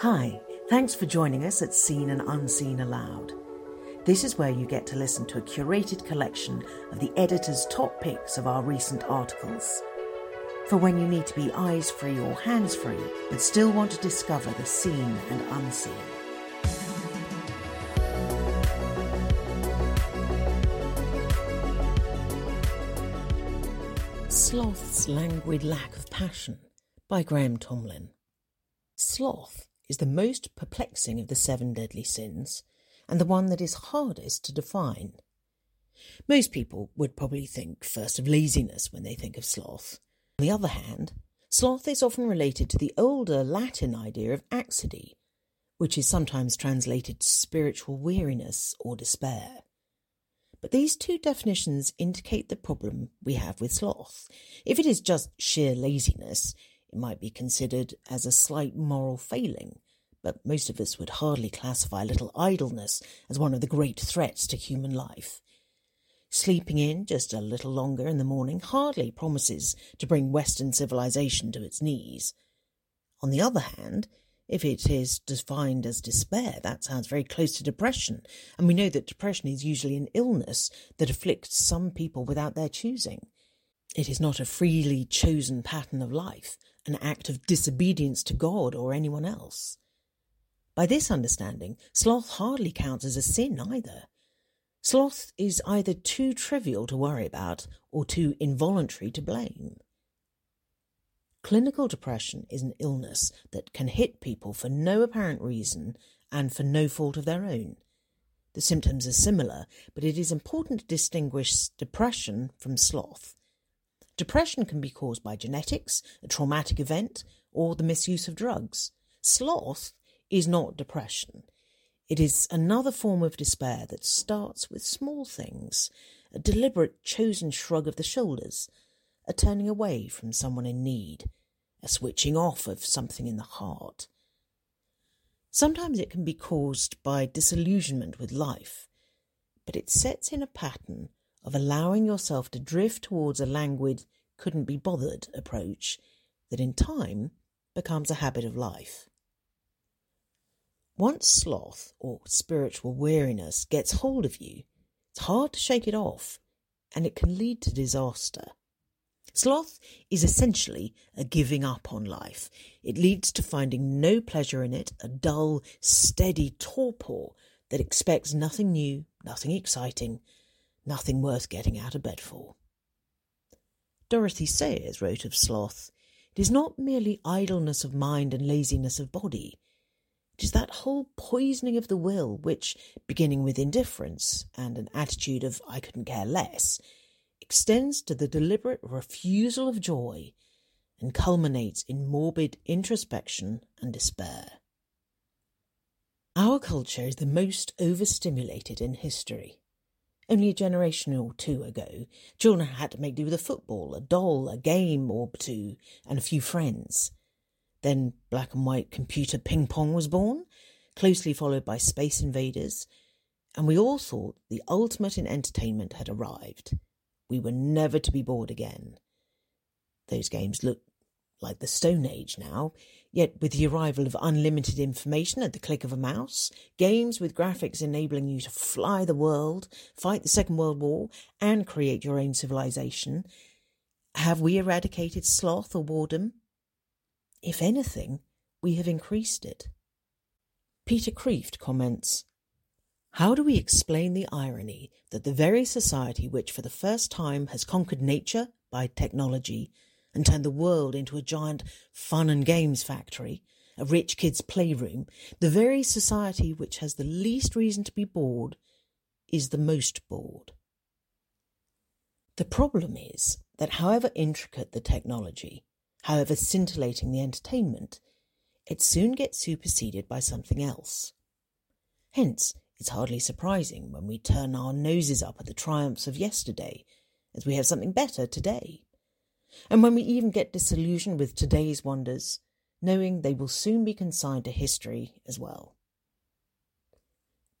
Hi, thanks for joining us at Seen and Unseen Aloud. This is where you get to listen to a curated collection of the editor's top picks of our recent articles. For when you need to be eyes free or hands free, but still want to discover the seen and unseen. Sloth's Languid Lack of Passion by Graham Tomlin. Sloth is the most perplexing of the seven deadly sins and the one that is hardest to define. Most people would probably think first of laziness when they think of sloth. On the other hand, sloth is often related to the older Latin idea of accidie, which is sometimes translated spiritual weariness or despair. But these two definitions indicate the problem we have with sloth. If it is just sheer laziness, it might be considered as a slight moral failing, but most of us would hardly classify a little idleness as one of the great threats to human life. Sleeping in just a little longer in the morning hardly promises to bring Western civilization to its knees. On the other hand, if it is defined as despair, that sounds very close to depression, and we know that depression is usually an illness that afflicts some people without their choosing. It is not a freely chosen pattern of life, an act of disobedience to God or anyone else. By this understanding, sloth hardly counts as a sin either. Sloth is either too trivial to worry about or too involuntary to blame. Clinical depression is an illness that can hit people for no apparent reason and for no fault of their own. The symptoms are similar, but it is important to distinguish depression from sloth. Depression can be caused by genetics, a traumatic event, or the misuse of drugs. Sloth is not depression. It is another form of despair that starts with small things, a deliberate chosen shrug of the shoulders, a turning away from someone in need, a switching off of something in the heart. Sometimes it can be caused by disillusionment with life, but it sets in a pattern of allowing yourself to drift towards a languid, couldn't be bothered approach that in time becomes a habit of life. Once sloth or spiritual weariness gets hold of you, it's hard to shake it off, and it can lead to disaster. Sloth is essentially a giving up on life. It leads to finding no pleasure in it, a dull, steady torpor that expects nothing new, nothing exciting, nothing worth getting out of bed for. Dorothy Sayers wrote of sloth, It is not merely idleness of mind and laziness of body. It is that whole poisoning of the will which, beginning with indifference and an attitude of I couldn't care less, extends to the deliberate refusal of joy and culminates in morbid introspection and despair. Our culture is the most overstimulated in history. Only a generation or two ago, children had to make do with a football, a doll, a game or two, and a few friends. Then black and white computer ping pong was born, closely followed by Space Invaders, and we all thought the ultimate in entertainment had arrived. We were never to be bored again. Those games look like the Stone Age now, yet with the arrival of unlimited information at the click of a mouse, games with graphics enabling you to fly the world, fight the Second World War, and create your own civilization, have we eradicated sloth or boredom? If anything, we have increased it. Peter Kreeft comments how do we explain the irony that the very society which for the first time has conquered nature by technology and turn the world into a giant fun and games factory, a rich kid's playroom, the very society which has the least reason to be bored, is the most bored? The problem is that however intricate the technology, however scintillating the entertainment, it soon gets superseded by something else. Hence, it's hardly surprising when we turn our noses up at the triumphs of yesterday, as we have something better today. And when we even get disillusioned with today's wonders, knowing they will soon be consigned to history as well.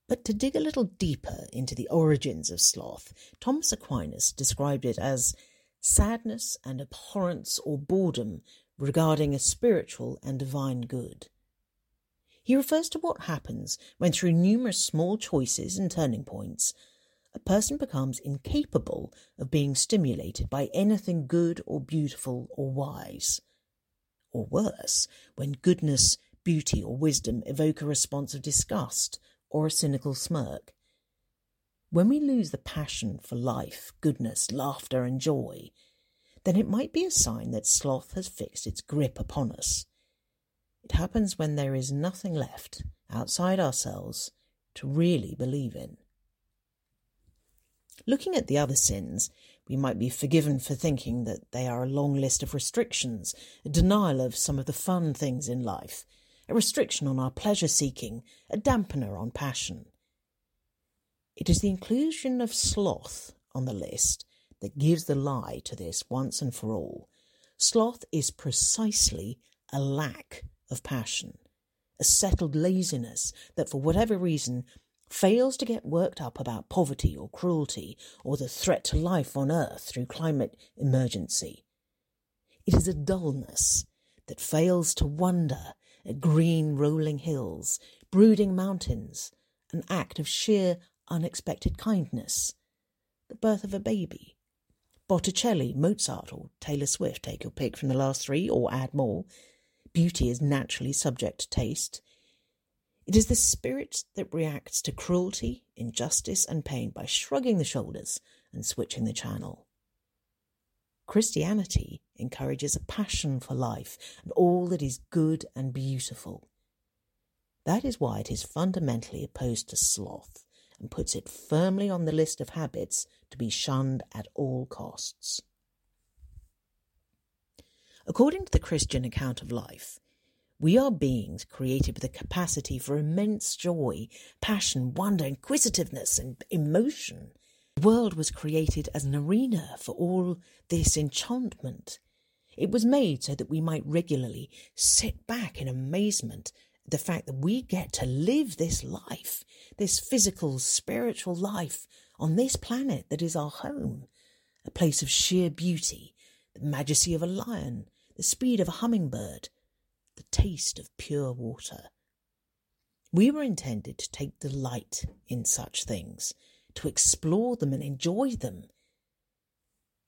But to dig a little deeper into the origins of sloth, Thomas Aquinas described it as sadness and abhorrence or boredom regarding a spiritual and divine good. He refers to what happens when, through numerous small choices and turning points, a person becomes incapable of being stimulated by anything good or beautiful or wise. Or worse, when goodness, beauty, or wisdom evoke a response of disgust or a cynical smirk. When we lose the passion for life, goodness, laughter, and joy, then it might be a sign that sloth has fixed its grip upon us. It happens when there is nothing left outside ourselves to really believe in. Looking at the other sins, we might be forgiven for thinking that they are a long list of restrictions, a denial of some of the fun things in life, a restriction on our pleasure seeking, a dampener on passion. It is the inclusion of sloth on the list that gives the lie to this once and for all. Sloth is precisely a lack of passion, a settled laziness that, for whatever reason, fails to get worked up about poverty or cruelty or the threat to life on earth through climate emergency. It is a dullness that fails to wonder at green rolling hills, brooding mountains, an act of sheer unexpected kindness, the birth of a baby. Botticelli, Mozart, or Taylor Swift, take your pick from the last three or add more. Beauty is naturally subject to taste. It is the spirit that reacts to cruelty, injustice, and pain by shrugging the shoulders and switching the channel. Christianity encourages a passion for life and all that is good and beautiful. That is why it is fundamentally opposed to sloth and puts it firmly on the list of habits to be shunned at all costs. According to the Christian account of life, we are beings created with a capacity for immense joy, passion, wonder, inquisitiveness, and emotion. The world was created as an arena for all this enchantment. It was made so that we might regularly sit back in amazement at the fact that we get to live this life, this physical, spiritual life on this planet that is our home, a place of sheer beauty, the majesty of a lion, the speed of a hummingbird, the taste of pure water. We were intended to take delight in such things, to explore them and enjoy them.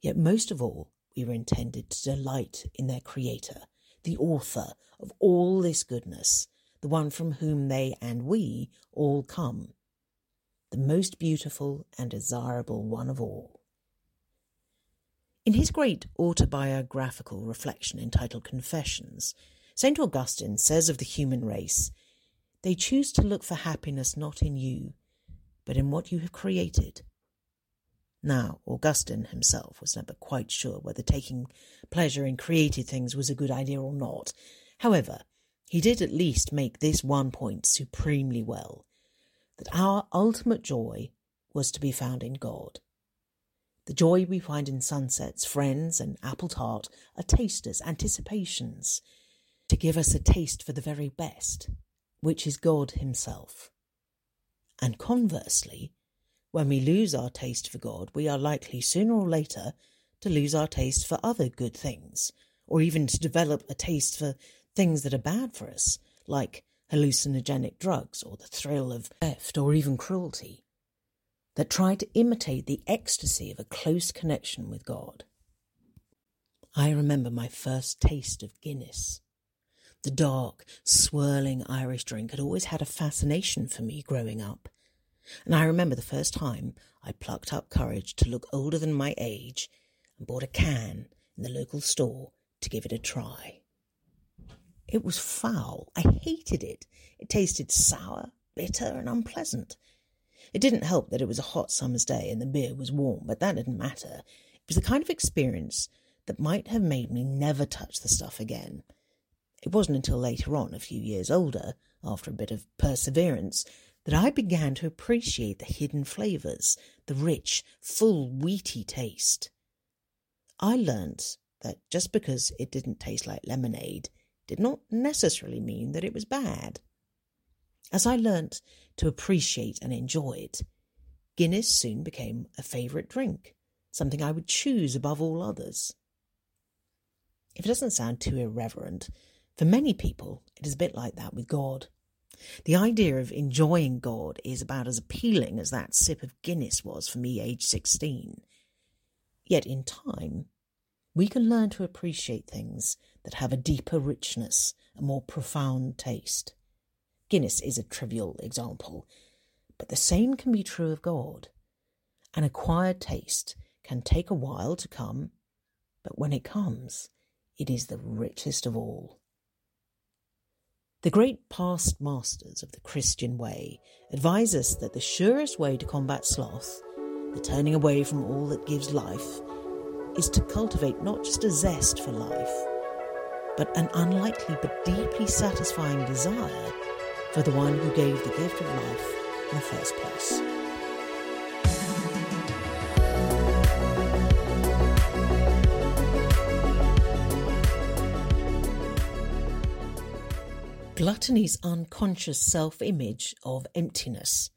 Yet most of all, we were intended to delight in their Creator, the author of all this goodness, the one from whom they and we all come, the most beautiful and desirable one of all. In his great autobiographical reflection entitled Confessions, St. Augustine says of the human race, They choose to look for happiness not in you, but in what you have created. Now, Augustine himself was never quite sure whether taking pleasure in created things was a good idea or not. However, he did at least make this one point supremely well that our ultimate joy was to be found in God. The joy we find in sunsets, friends, and apple tart are tasters, anticipations, to give us a taste for the very best, which is God Himself. And conversely, when we lose our taste for God, we are likely sooner or later to lose our taste for other good things, or even to develop a taste for things that are bad for us, like hallucinogenic drugs or the thrill of theft or even cruelty, that try to imitate the ecstasy of a close connection with God. I remember my first taste of Guinness. The dark, swirling Irish drink had always had a fascination for me growing up. And I remember the first time I plucked up courage to look older than my age and bought a can in the local store to give it a try. It was foul. I hated it. It tasted sour, bitter, and unpleasant. It didn't help that it was a hot summer's day and the beer was warm, but that didn't matter. It was the kind of experience that might have made me never touch the stuff again. It wasn't until later on, a few years older, after a bit of perseverance, that I began to appreciate the hidden flavours, the rich, full, wheaty taste. I learnt that just because it didn't taste like lemonade did not necessarily mean that it was bad. As I learnt to appreciate and enjoy it, Guinness soon became a favourite drink, something I would choose above all others. If it doesn't sound too irreverent, for many people, it is a bit like that with God. The idea of enjoying God is about as appealing as that sip of Guinness was for me, aged 16. Yet in time, we can learn to appreciate things that have a deeper richness, a more profound taste. Guinness is a trivial example, but the same can be true of God. An acquired taste can take a while to come, but when it comes, it is the richest of all. The great past masters of the Christian way advise us that the surest way to combat sloth, the turning away from all that gives life, is to cultivate not just a zest for life, but an unlikely but deeply satisfying desire for the one who gave the gift of life in the first place. Gluttony's Unconscious Self Image of Emptiness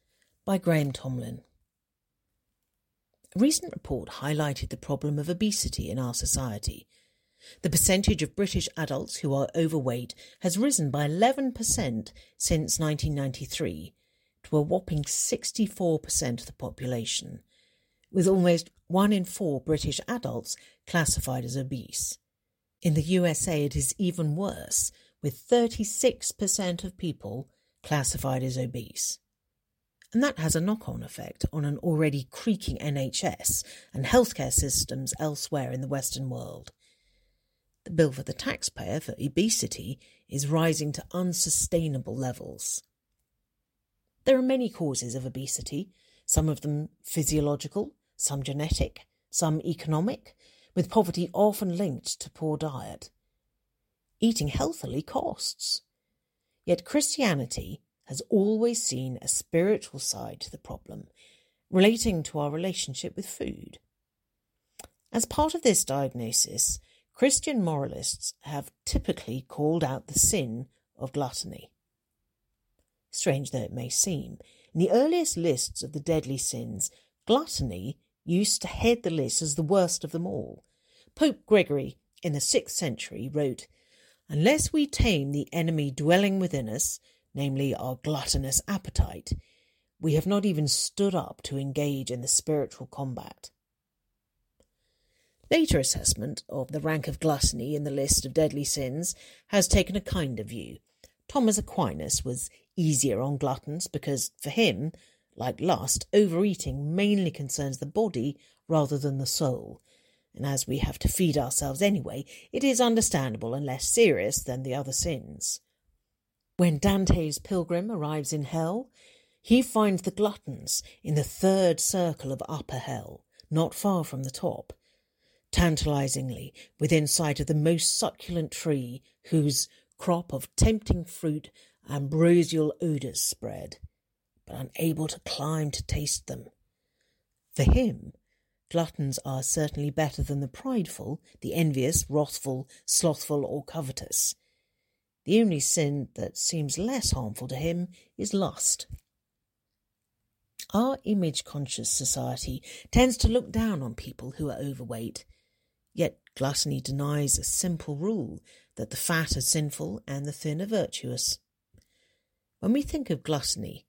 by Graham Tomlin. A recent report highlighted the problem of obesity in our society. The percentage of British adults who are overweight has risen by 11% since 1993 to a whopping 64% of the population, with almost one in four British adults classified as obese. In the USA, it is even worse, with 36% of people classified as obese. And that has a knock on effect on an already creaking NHS and healthcare systems elsewhere in the Western world. The bill for the taxpayer for obesity is rising to unsustainable levels. There are many causes of obesity, some of them physiological, some genetic, some economic, with poverty often linked to poor diet eating healthily costs. Yet Christianity has always seen a spiritual side to the problem, relating to our relationship with food. As part of this diagnosis, Christian moralists have typically called out the sin of gluttony. Strange though it may seem, in the earliest lists of the deadly sins, gluttony used to head the list as the worst of them all. Pope Gregory in the 6th century wrote, Unless we tame the enemy dwelling within us, namely our gluttonous appetite, we have not even stood up to engage in the spiritual combat. Later assessment of the rank of gluttony in the list of deadly sins has taken a kinder view. Thomas Aquinas was easier on gluttons because, for him, like lust, overeating mainly concerns the body rather than the soul, and as we have to feed ourselves anyway, it is understandable and less serious than the other sins. When Dante's pilgrim arrives in hell, he finds the gluttons in the third circle of upper hell, not far from the top, tantalizingly within sight of the most succulent tree whose crop of tempting fruit ambrosial odours spread, but unable to climb to taste them. For him, Gluttons are certainly better than the prideful, the envious, wrathful, slothful, or covetous. The only sin that seems less harmful to him is lust. Our image conscious society tends to look down on people who are overweight, yet gluttony denies a simple rule that the fat are sinful and the thin are virtuous. When we think of gluttony,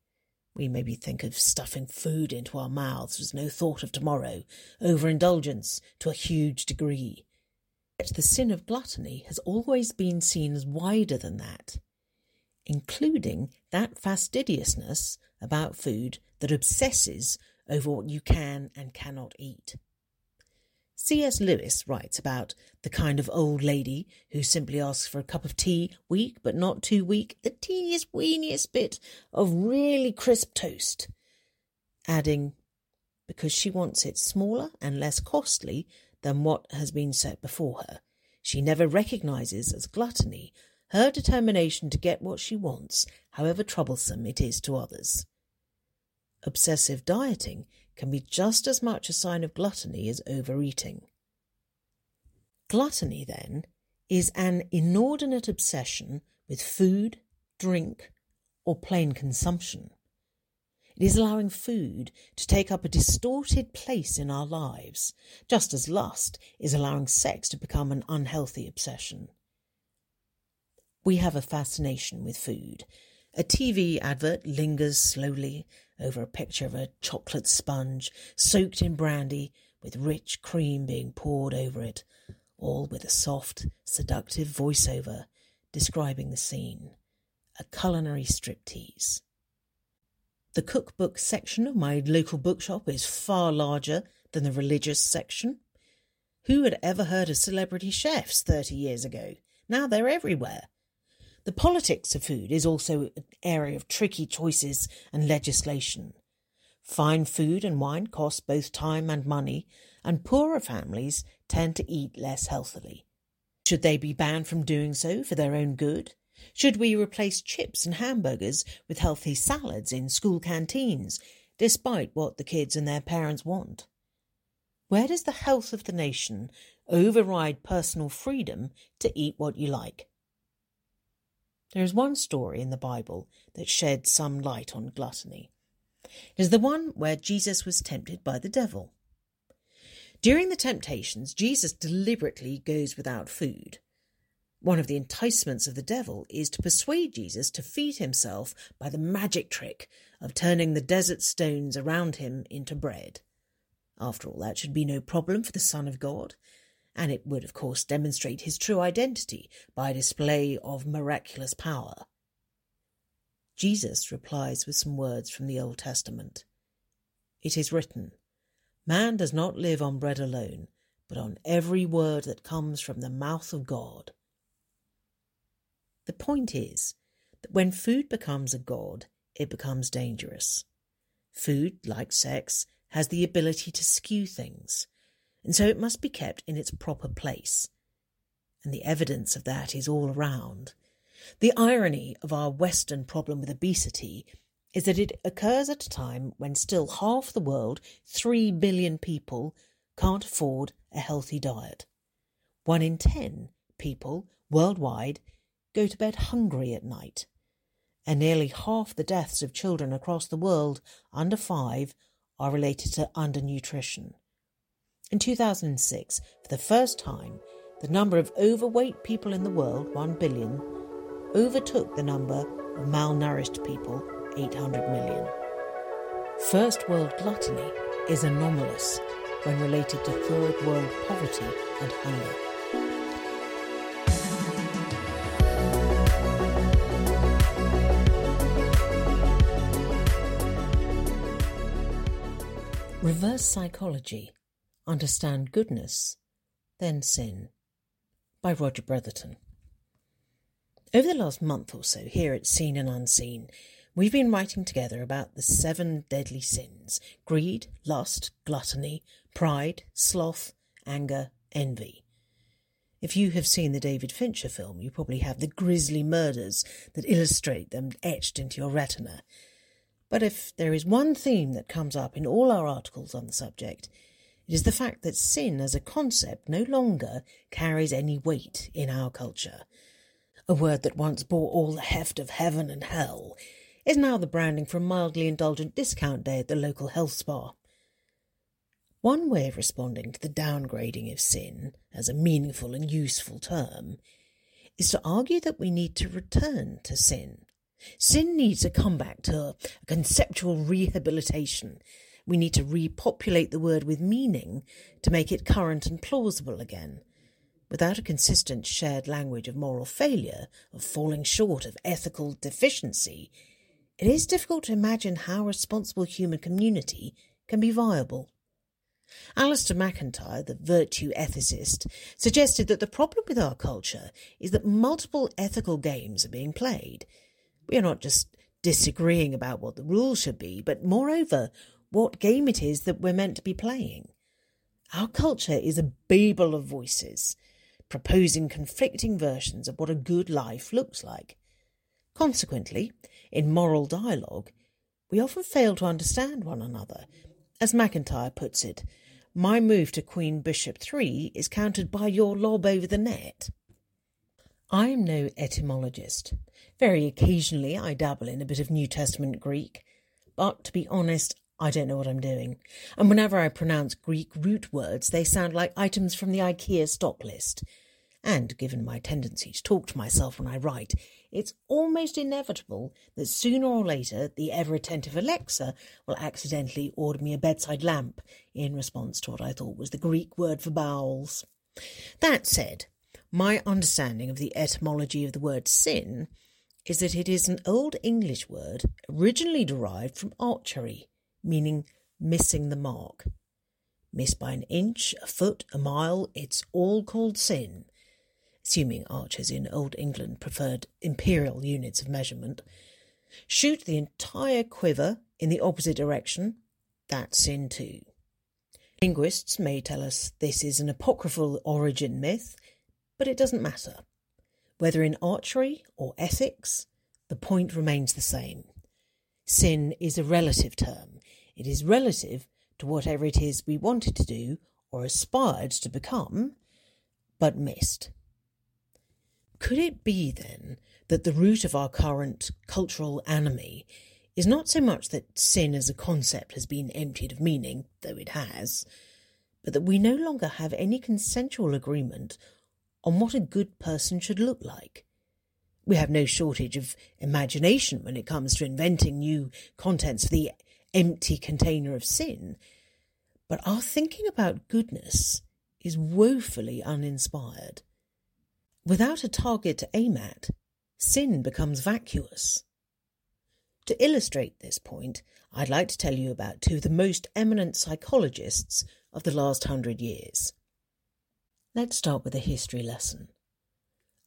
we maybe think of stuffing food into our mouths with no thought of tomorrow, overindulgence to a huge degree. Yet the sin of gluttony has always been seen as wider than that, including that fastidiousness about food that obsesses over what you can and cannot eat. C.S. Lewis writes about the kind of old lady who simply asks for a cup of tea, weak but not too weak, the teeniest, weeniest bit of really crisp toast, adding, because she wants it smaller and less costly than what has been set before her. She never recognizes as gluttony her determination to get what she wants, however troublesome it is to others. Obsessive dieting can be just as much a sign of gluttony as overeating. Gluttony, then, is an inordinate obsession with food, drink, or plain consumption. It is allowing food to take up a distorted place in our lives, just as lust is allowing sex to become an unhealthy obsession. We have a fascination with food, A TV advert lingers slowly over a picture of a chocolate sponge soaked in brandy with rich cream being poured over it, all with a soft, seductive voiceover describing the scene. A culinary striptease. The cookbook section of my local bookshop is far larger than the religious section. Who had ever heard of celebrity chefs 30 years ago? Now they're everywhere. The politics of food is also an area of tricky choices and legislation. Fine food and wine cost both time and money, and poorer families tend to eat less healthily. Should they be banned from doing so for their own good? Should we replace chips and hamburgers with healthy salads in school canteens, despite what the kids and their parents want? Where does the health of the nation override personal freedom to eat what you like? There is one story in the Bible that sheds some light on gluttony. It is the one where Jesus was tempted by the devil. During the temptations, Jesus deliberately goes without food. One of the enticements of the devil is to persuade Jesus to feed himself by the magic trick of turning the desert stones around him into bread. After all, that should be no problem for the Son of God, and it would, of course, demonstrate his true identity by a display of miraculous power. Jesus replies with some words from the Old Testament. It is written, Man does not live on bread alone, but on every word that comes from the mouth of God. The point is that when food becomes a god, it becomes dangerous. Food, like sex, has the ability to skew things, and so it must be kept in its proper place. And the evidence of that is all around. The irony of our Western problem with obesity is that it occurs at a time when still half the world, 3 billion people, can't afford a healthy diet. One in 10 people worldwide go to bed hungry at night. And nearly half the deaths of children across the world under five are related to undernutrition. In 2006, for the first time, the number of overweight people in the world, 1 billion, overtook the number of malnourished people, 800 million. First world gluttony is anomalous when related to third world poverty and hunger. Reverse Psychology Understand Goodness, Then Sin by Roger Bretherton. Over the last month or so, here at Seen and Unseen, we've been writing together about the seven deadly sins greed, lust, gluttony, pride, sloth, anger, envy. If you have seen the David Fincher film, you probably have the grisly murders that illustrate them etched into your retina but if there is one theme that comes up in all our articles on the subject, it is the fact that sin as a concept no longer carries any weight in our culture. A word that once bore all the heft of heaven and hell is now the branding for a mildly indulgent discount day at the local health spa. One way of responding to the downgrading of sin as a meaningful and useful term is to argue that we need to return to sin Sin needs a comeback to a conceptual rehabilitation. We need to repopulate the word with meaning to make it current and plausible again. Without a consistent shared language of moral failure, of falling short, of ethical deficiency, it is difficult to imagine how a responsible human community can be viable. Alasdair MacIntyre, the virtue ethicist, suggested that the problem with our culture is that multiple ethical games are being played, we are not just disagreeing about what the rules should be, but moreover, what game it is that we're meant to be playing. Our culture is a babel of voices, proposing conflicting versions of what a good life looks like. Consequently, in moral dialogue, we often fail to understand one another. As MacIntyre puts it, my move to Queen Bishop 3 is countered by your lob over the net. I am no etymologist. Very occasionally I dabble in a bit of New Testament Greek, but to be honest, I don't know what I'm doing. And whenever I pronounce Greek root words, they sound like items from the IKEA stock list. And given my tendency to talk to myself when I write, it's almost inevitable that sooner or later the ever attentive Alexa will accidentally order me a bedside lamp in response to what I thought was the Greek word for bowels. That said, my understanding of the etymology of the word sin is that it is an Old English word originally derived from archery, meaning missing the mark. Miss by an inch, a foot, a mile, it's all called sin. Assuming archers in Old England preferred imperial units of measurement. Shoot the entire quiver in the opposite direction, that's sin too. Linguists may tell us this is an apocryphal origin myth, but it doesn't matter. Whether in archery or ethics, the point remains the same. Sin is a relative term. It is relative to whatever it is we wanted to do or aspired to become, but missed. Could it be then that the root of our current cultural anomie is not so much that sin as a concept has been emptied of meaning, though it has, but that we no longer have any consensual agreement on what a good person should look like? We have no shortage of imagination when it comes to inventing new contents for the empty container of sin, but our thinking about goodness is woefully uninspired. Without a target to aim at, sin becomes vacuous. To illustrate this point, I'd like to tell you about two of the most eminent psychologists of the last hundred years. Let's start with a history lesson.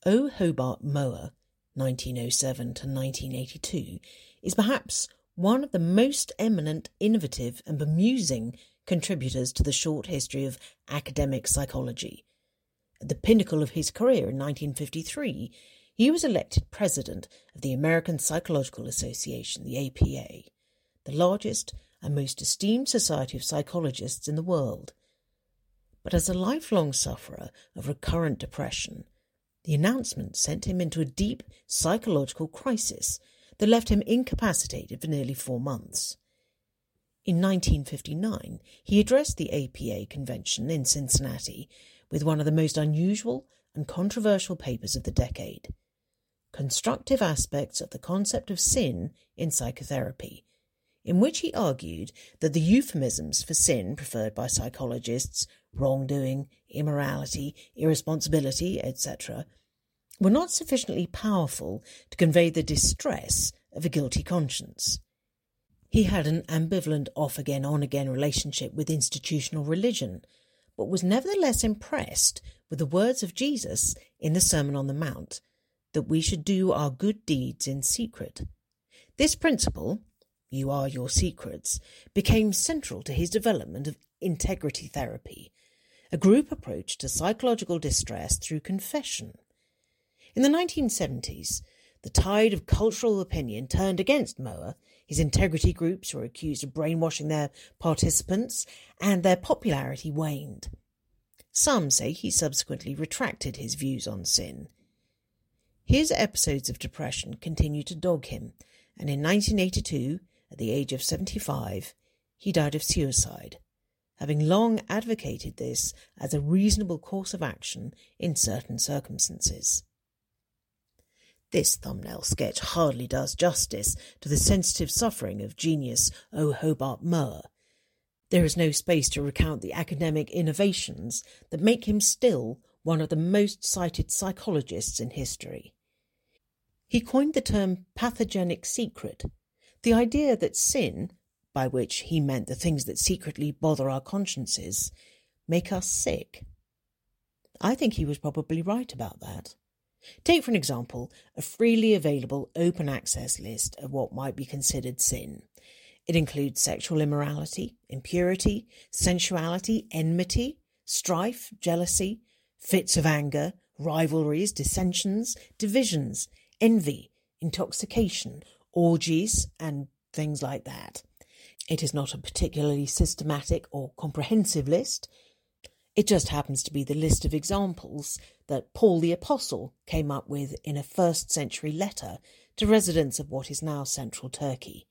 O. Hobart Mowrer, 1907 to 1982, is perhaps one of the most eminent, innovative, and bemusing contributors to the short history of academic psychology. At the pinnacle of his career in 1953, he was elected president of the American Psychological Association, the APA, the largest and most esteemed society of psychologists in the world. But as a lifelong sufferer of recurrent depression, the announcement sent him into a deep psychological crisis that left him incapacitated for nearly four months. In 1959, he addressed the APA convention in Cincinnati with one of the most unusual and controversial papers of the decade Constructive Aspects of the Concept of Sin in Psychotherapy, in which he argued that the euphemisms for sin preferred by psychologists, wrongdoing, immorality, irresponsibility, etc., were not sufficiently powerful to convey the distress of a guilty conscience. He had an ambivalent off again, on again relationship with institutional religion, but was nevertheless impressed with the words of Jesus in the Sermon on the Mount that we should do our good deeds in secret. This principle, you are your secrets, became central to his development of integrity therapy, a group approach to psychological distress through confession. In the 1970s, the tide of cultural opinion turned against Mowrer. His integrity groups were accused of brainwashing their participants, and their popularity waned. Some say he subsequently retracted his views on sin. His episodes of depression continued to dog him, and in 1982, at the age of 75, he died of suicide, having long advocated this as a reasonable course of action in certain circumstances. This thumbnail sketch hardly does justice to the sensitive suffering of genius O. Hobart Mowrer. There is no space to recount the academic innovations that make him still one of the most cited psychologists in history. He coined the term pathogenic secret, the idea that sin, by which he meant the things that secretly bother our consciences, make us sick. I think he was probably right about that. Take, for an example, a freely available open access list of what might be considered sin. It includes sexual immorality, impurity, sensuality, enmity, strife, jealousy, fits of anger, rivalries, dissensions, divisions, envy, intoxication, orgies, and things like that. It is not a particularly systematic or comprehensive list. It just happens to be the list of examples that Paul the Apostle came up with in a first century letter to residents of what is now central Turkey.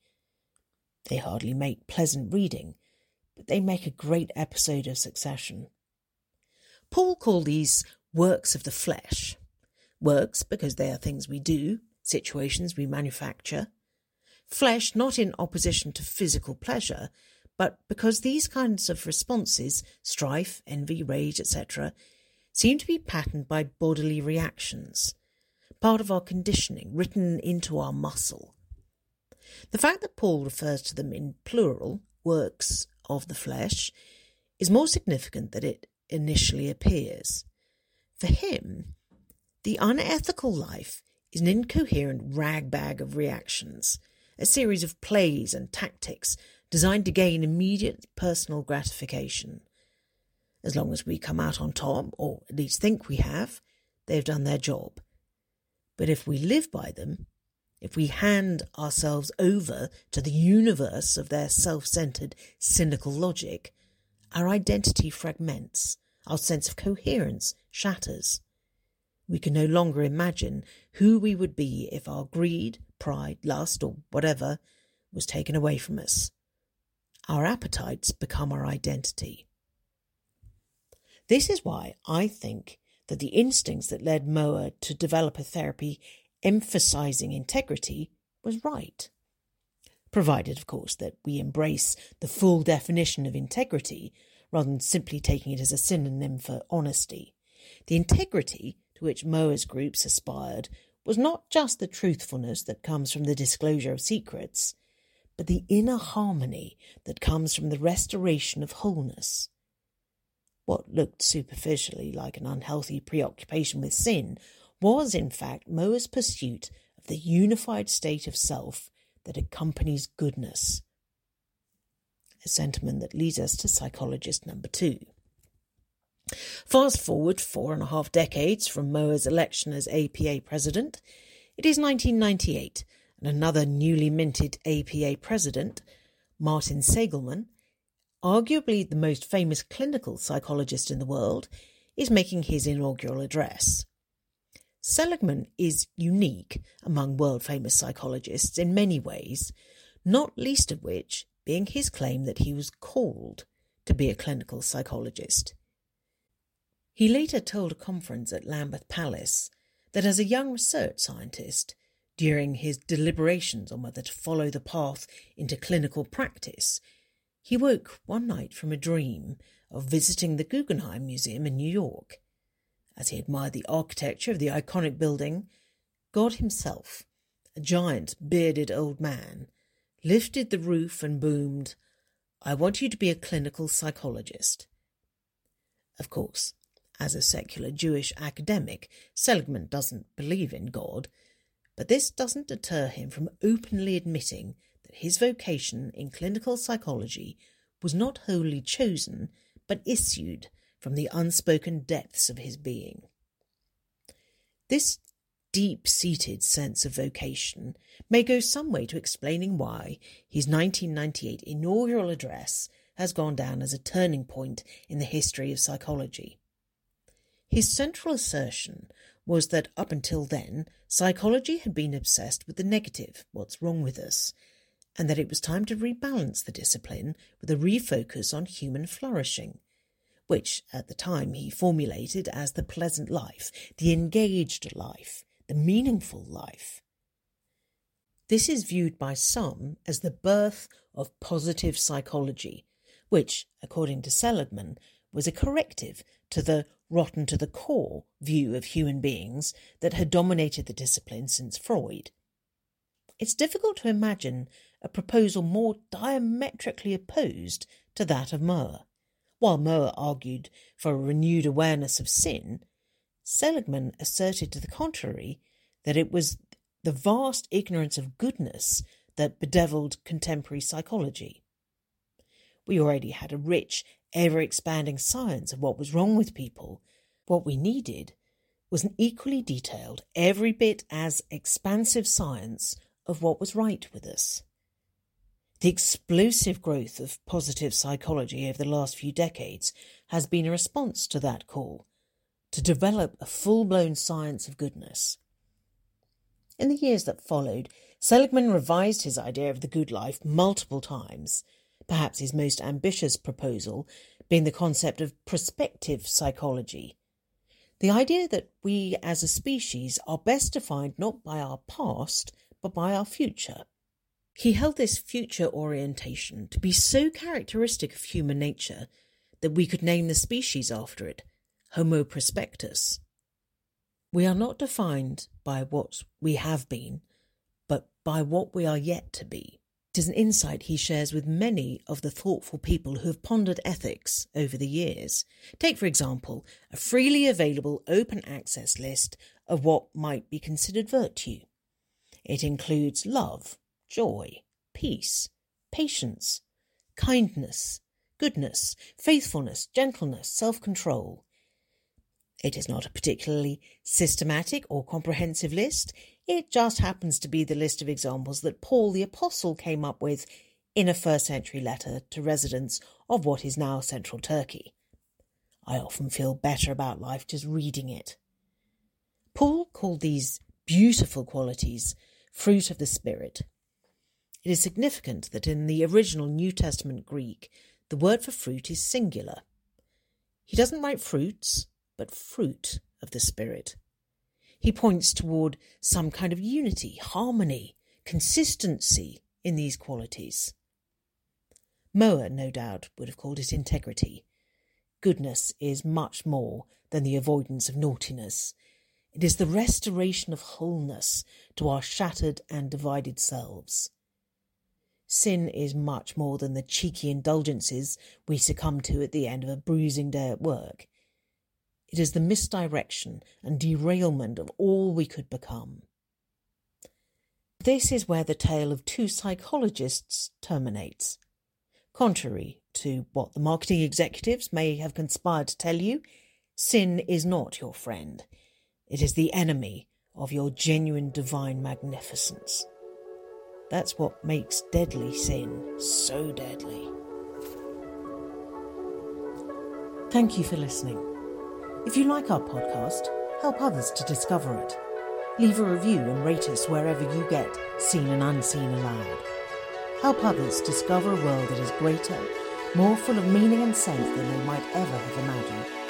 They hardly make pleasant reading, but they make a great episode of succession. Paul called these works of the flesh. Works because they are things we do, situations we manufacture. Flesh not in opposition to physical pleasure, but because these kinds of responses, strife, envy, rage, etc., seem to be patterned by bodily reactions, part of our conditioning, written into our muscle. The fact that Paul refers to them in plural, works of the flesh, is more significant than it initially appears. For him, the unethical life is an incoherent ragbag of reactions, a series of plays and tactics designed to gain immediate personal gratification. As long as we come out on top, or at least think we have, they've done their job. But if we live by them, if we hand ourselves over to the universe of their self centered, cynical logic, our identity fragments, our sense of coherence shatters. We can no longer imagine who we would be if our greed, pride, lust, or whatever was taken away from us. Our appetites become our identity. This is why I think that the instincts that led Mowrer to develop a therapy emphasizing integrity was right. Provided, of course, that we embrace the full definition of integrity rather than simply taking it as a synonym for honesty. The integrity to which Mowrer's groups aspired was not just the truthfulness that comes from the disclosure of secrets, but the inner harmony that comes from the restoration of wholeness. What looked superficially like an unhealthy preoccupation with sin was, in fact, Mowrer's pursuit of the unified state of self that accompanies goodness. A sentiment that leads us to psychologist number two. Fast forward four and a half decades from Mowrer's election as APA president, it is 1998, and another newly minted APA president, Martin Seligman, arguably the most famous clinical psychologist in the world, is making his inaugural address. Seligman is unique among world famous psychologists in many ways, not least of which being his claim that he was called to be a clinical psychologist. He later told a conference at Lambeth Palace that as a young research scientist, during his deliberations on whether to follow the path into clinical practice, he woke one night from a dream of visiting the Guggenheim Museum in New York. As he admired the architecture of the iconic building, God himself, a giant bearded old man, lifted the roof and boomed, I want you to be a clinical psychologist. Of course, as a secular Jewish academic, Seligman doesn't believe in God, but this doesn't deter him from openly admitting that his vocation in clinical psychology was not wholly chosen, but issued from the unspoken depths of his being. This deep seated sense of vocation may go some way to explaining why his 1998 inaugural address has gone down as a turning point in the history of psychology. His central assertion was that up until then, psychology had been obsessed with the negative, what's wrong with us, and that it was time to rebalance the discipline with a refocus on human flourishing, which at the time he formulated as the pleasant life, the engaged life, the meaningful life. This is viewed by some as the birth of positive psychology, which, according to Seligman, was a corrective to the rotten to the core view of human beings that had dominated the discipline since Freud. It's difficult to imagine a proposal more diametrically opposed to that of Mowrer. While Mowrer argued for a renewed awareness of sin, Seligman asserted to the contrary that it was the vast ignorance of goodness that bedeviled contemporary psychology. We already had a rich ever expanding science of what was wrong with people, what we needed was an equally detailed, every bit as expansive science of what was right with us. The explosive growth of positive psychology over the last few decades has been a response to that call to develop a full blown science of goodness. In the years that followed, Seligman revised his idea of the good life multiple times perhaps his most ambitious proposal being the concept of prospective psychology. The idea that we as a species are best defined not by our past, but by our future. He held this future orientation to be so characteristic of human nature that we could name the species after it, Homo prospectus. We are not defined by what we have been, but by what we are yet to be. It is an insight he shares with many of the thoughtful people who have pondered ethics over the years. Take, for example, a freely available open access list of what might be considered virtue. It includes love, joy, peace, patience, kindness, goodness, faithfulness, gentleness, self control. It is not a particularly systematic or comprehensive list. It just happens to be the list of examples that Paul the Apostle came up with in a first century letter to residents of what is now central Turkey. I often feel better about life just reading it. Paul called these beautiful qualities fruit of the Spirit. It is significant that in the original New Testament Greek, the word for fruit is singular. He doesn't write fruits, but fruit of the Spirit. He points toward some kind of unity, harmony, consistency in these qualities. Mowrer, no doubt, would have called it integrity. Goodness is much more than the avoidance of naughtiness. It is the restoration of wholeness to our shattered and divided selves. Sin is much more than the cheeky indulgences we succumb to at the end of a bruising day at work. It is the misdirection and derailment of all we could become. This is where the tale of two psychologists terminates. Contrary to what the marketing executives may have conspired to tell you, sin is not your friend. It is the enemy of your genuine divine magnificence. That's what makes deadly sin so deadly. Thank you for listening. If you like our podcast, help others to discover it. Leave a review and rate us wherever you get Seen and Unseen Aloud. Help others discover a world that is greater, more full of meaning and sense than they might ever have imagined.